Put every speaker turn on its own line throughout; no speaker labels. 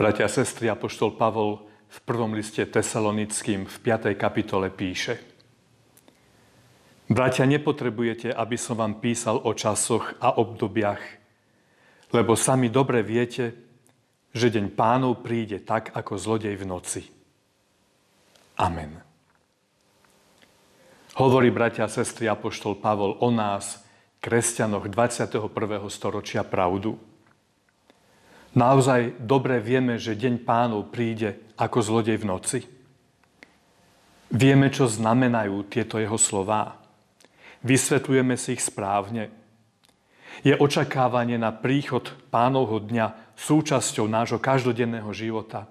Bratia a sestry, Apoštol Pavol v prvom liste Tesalonickým v 5. kapitole píše Bratia, nepotrebujete, aby som vám písal o časoch a obdobiach, lebo sami dobre viete, že deň pánov príde tak, ako zlodej v noci. Amen. Hovorí bratia a sestry Apoštol Pavol o nás, kresťanoch 21. storočia pravdu. Naozaj dobre vieme, že deň pánov príde ako zlodej v noci. Vieme, čo znamenajú tieto jeho slová. Vysvetľujeme si ich správne. Je očakávanie na príchod pánovho dňa súčasťou nášho každodenného života.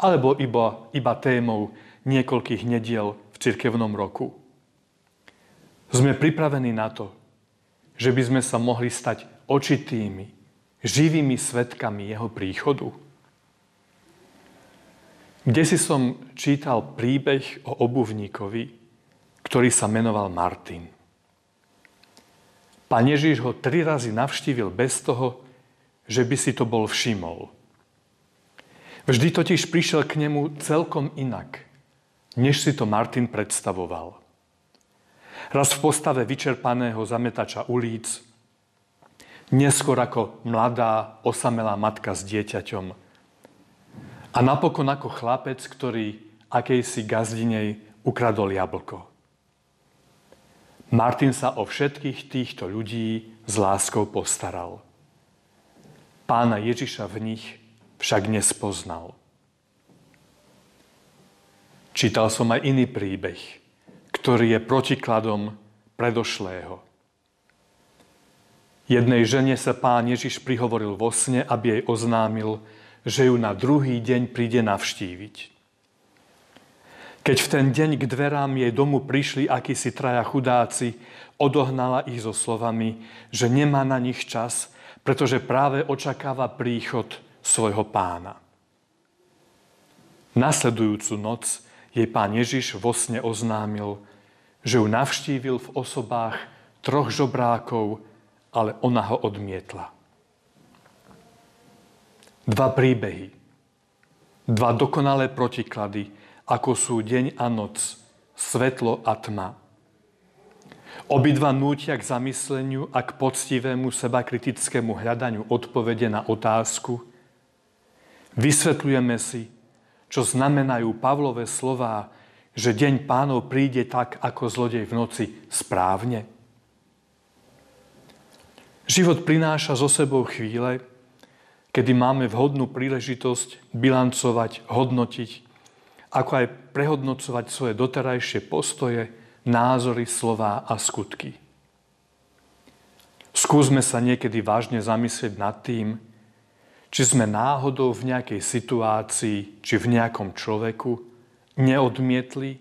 Alebo iba, iba témou niekoľkých nediel v cirkevnom roku. Sme pripravení na to, že by sme sa mohli stať očitými, živými svetkami jeho príchodu? Kde si som čítal príbeh o obuvníkovi, ktorý sa menoval Martin. Pán Ježíš ho tri razy navštívil bez toho, že by si to bol všimol. Vždy totiž prišiel k nemu celkom inak, než si to Martin predstavoval. Raz v postave vyčerpaného zametača ulic, neskôr ako mladá, osamelá matka s dieťaťom. A napokon ako chlapec, ktorý akejsi gazdinej ukradol jablko. Martin sa o všetkých týchto ľudí s láskou postaral. Pána Ježiša v nich však nespoznal. Čítal som aj iný príbeh, ktorý je protikladom predošlého. Jednej žene sa pán Ježiš prihovoril vo sne, aby jej oznámil, že ju na druhý deň príde navštíviť. Keď v ten deň k dverám jej domu prišli akísi traja chudáci, odohnala ich so slovami, že nemá na nich čas, pretože práve očakáva príchod svojho pána. Nasledujúcu noc jej pán Ježiš vo sne oznámil, že ju navštívil v osobách troch žobrákov, ale ona ho odmietla. Dva príbehy, dva dokonalé protiklady, ako sú deň a noc, svetlo a tma. Obidva nútia k zamysleniu a k poctivému sebakritickému hľadaniu odpovede na otázku. Vysvetľujeme si, čo znamenajú Pavlové slová, že deň pánov príde tak, ako zlodej v noci správne. Život prináša zo sebou chvíle, kedy máme vhodnú príležitosť bilancovať, hodnotiť, ako aj prehodnocovať svoje doterajšie postoje, názory, slová a skutky. Skúsme sa niekedy vážne zamyslieť nad tým, či sme náhodou v nejakej situácii, či v nejakom človeku neodmietli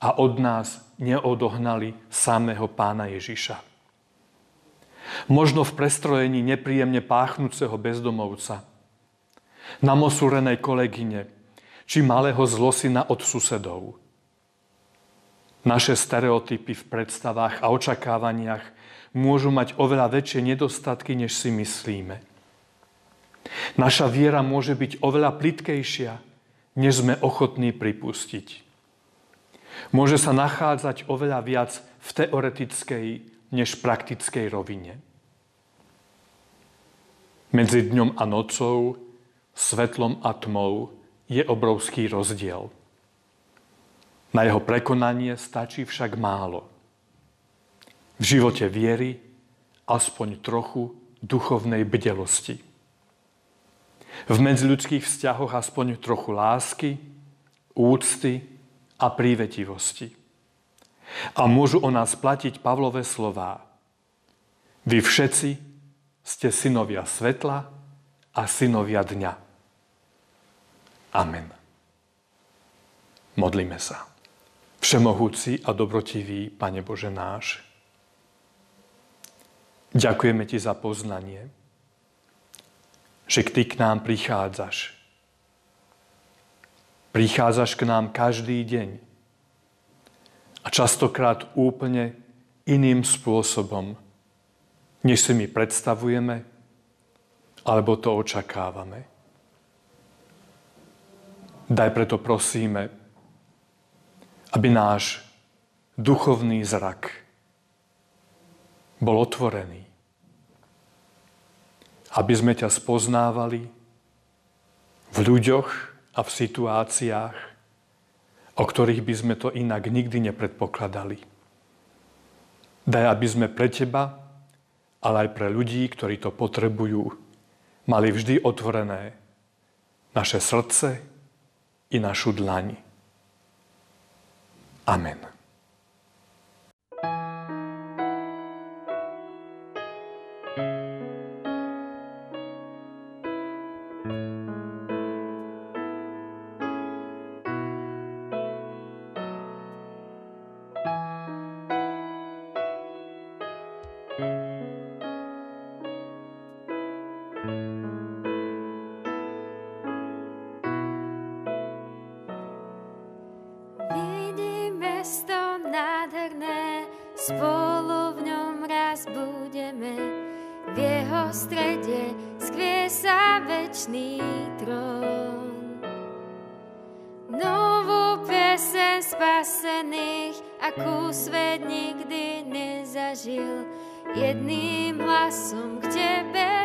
a od nás neodohnali samého pána Ježiša. Možno v prestrojení nepríjemne páchnúceho bezdomovca, namosúrenej kolegyne, či malého zlosina od susedov. Naše stereotypy v predstavách a očakávaniach môžu mať oveľa väčšie nedostatky, než si myslíme. Naša viera môže byť oveľa plitkejšia, než sme ochotní pripustiť. Môže sa nachádzať oveľa viac v teoretickej než praktickej rovine. Medzi dňom a nocou, svetlom a tmou je obrovský rozdiel. Na jeho prekonanie stačí však málo. V živote viery aspoň trochu duchovnej bdelosti. V medziľudských vzťahoch aspoň trochu lásky, úcty a prívetivosti. A môžu o nás platiť Pavlové slová. Vy všetci ste synovia svetla a synovia dňa. Amen. Modlíme sa. Všemohúci a dobrotivý Pane Bože náš, ďakujeme Ti za poznanie, že Ty k nám prichádzaš. Prichádzaš k nám každý deň a častokrát úplne iným spôsobom, než si my predstavujeme alebo to očakávame. Daj preto prosíme, aby náš duchovný zrak bol otvorený. Aby sme ťa spoznávali v ľuďoch a v situáciách, o ktorých by sme to inak nikdy nepredpokladali. Daj, aby sme pre teba, ale aj pre ľudí, ktorí to potrebujú, mali vždy otvorené naše srdce i našu dlaň. Amen.
nádherné, spolu v ňom raz budeme. V jeho strede skvie sa večný trón. Novú piesen spasených, akú svet nikdy nezažil, jedným hlasom k tebe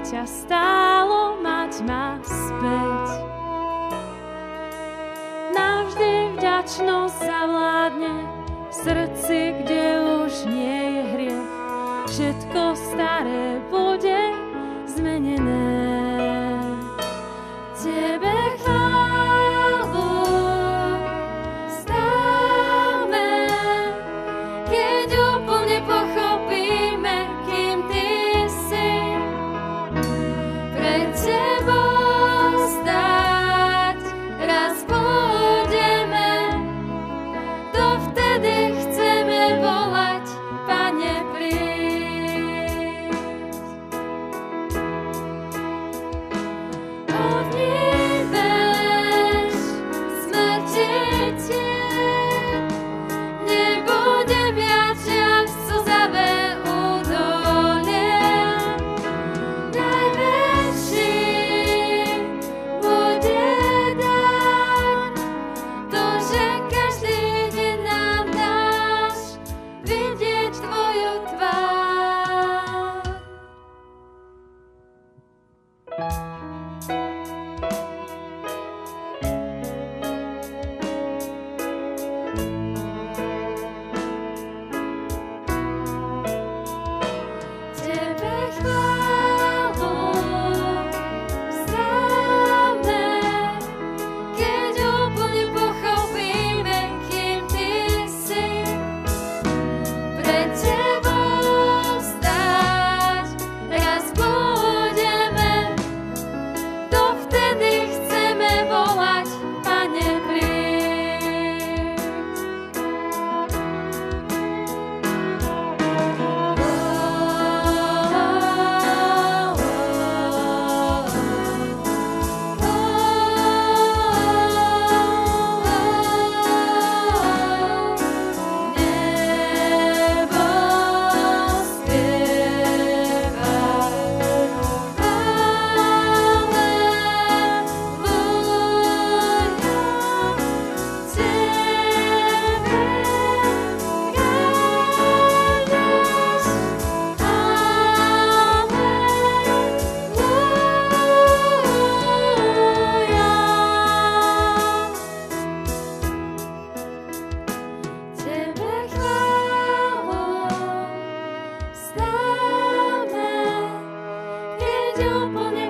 ťa stálo mať ma späť. Navždy vďačnosť zavládne v srdci, kde už nie je hriech. Všetko staré bude 잊어보낼